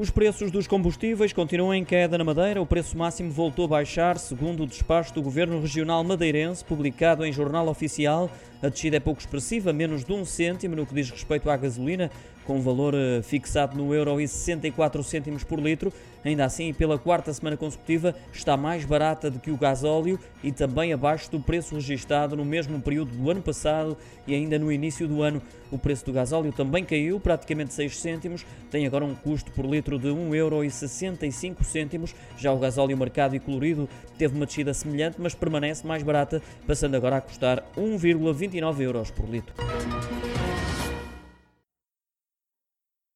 Os preços dos combustíveis continuam em queda na Madeira. O preço máximo voltou a baixar, segundo o despacho do Governo Regional Madeirense, publicado em Jornal Oficial. A descida é pouco expressiva, menos de um cêntimo no que diz respeito à gasolina, com um valor eh, fixado no euro e 64 cêntimos por litro. Ainda assim, pela quarta semana consecutiva, está mais barata do que o gasóleo e também abaixo do preço registado no mesmo período do ano passado e ainda no início do ano. O preço do gasóleo também caiu, praticamente 6 cêntimos, tem agora um custo por litro de 1,65€. Já o gasóleo marcado e colorido teve uma descida semelhante, mas permanece mais barata, passando agora a custar 1,29 euros por litro.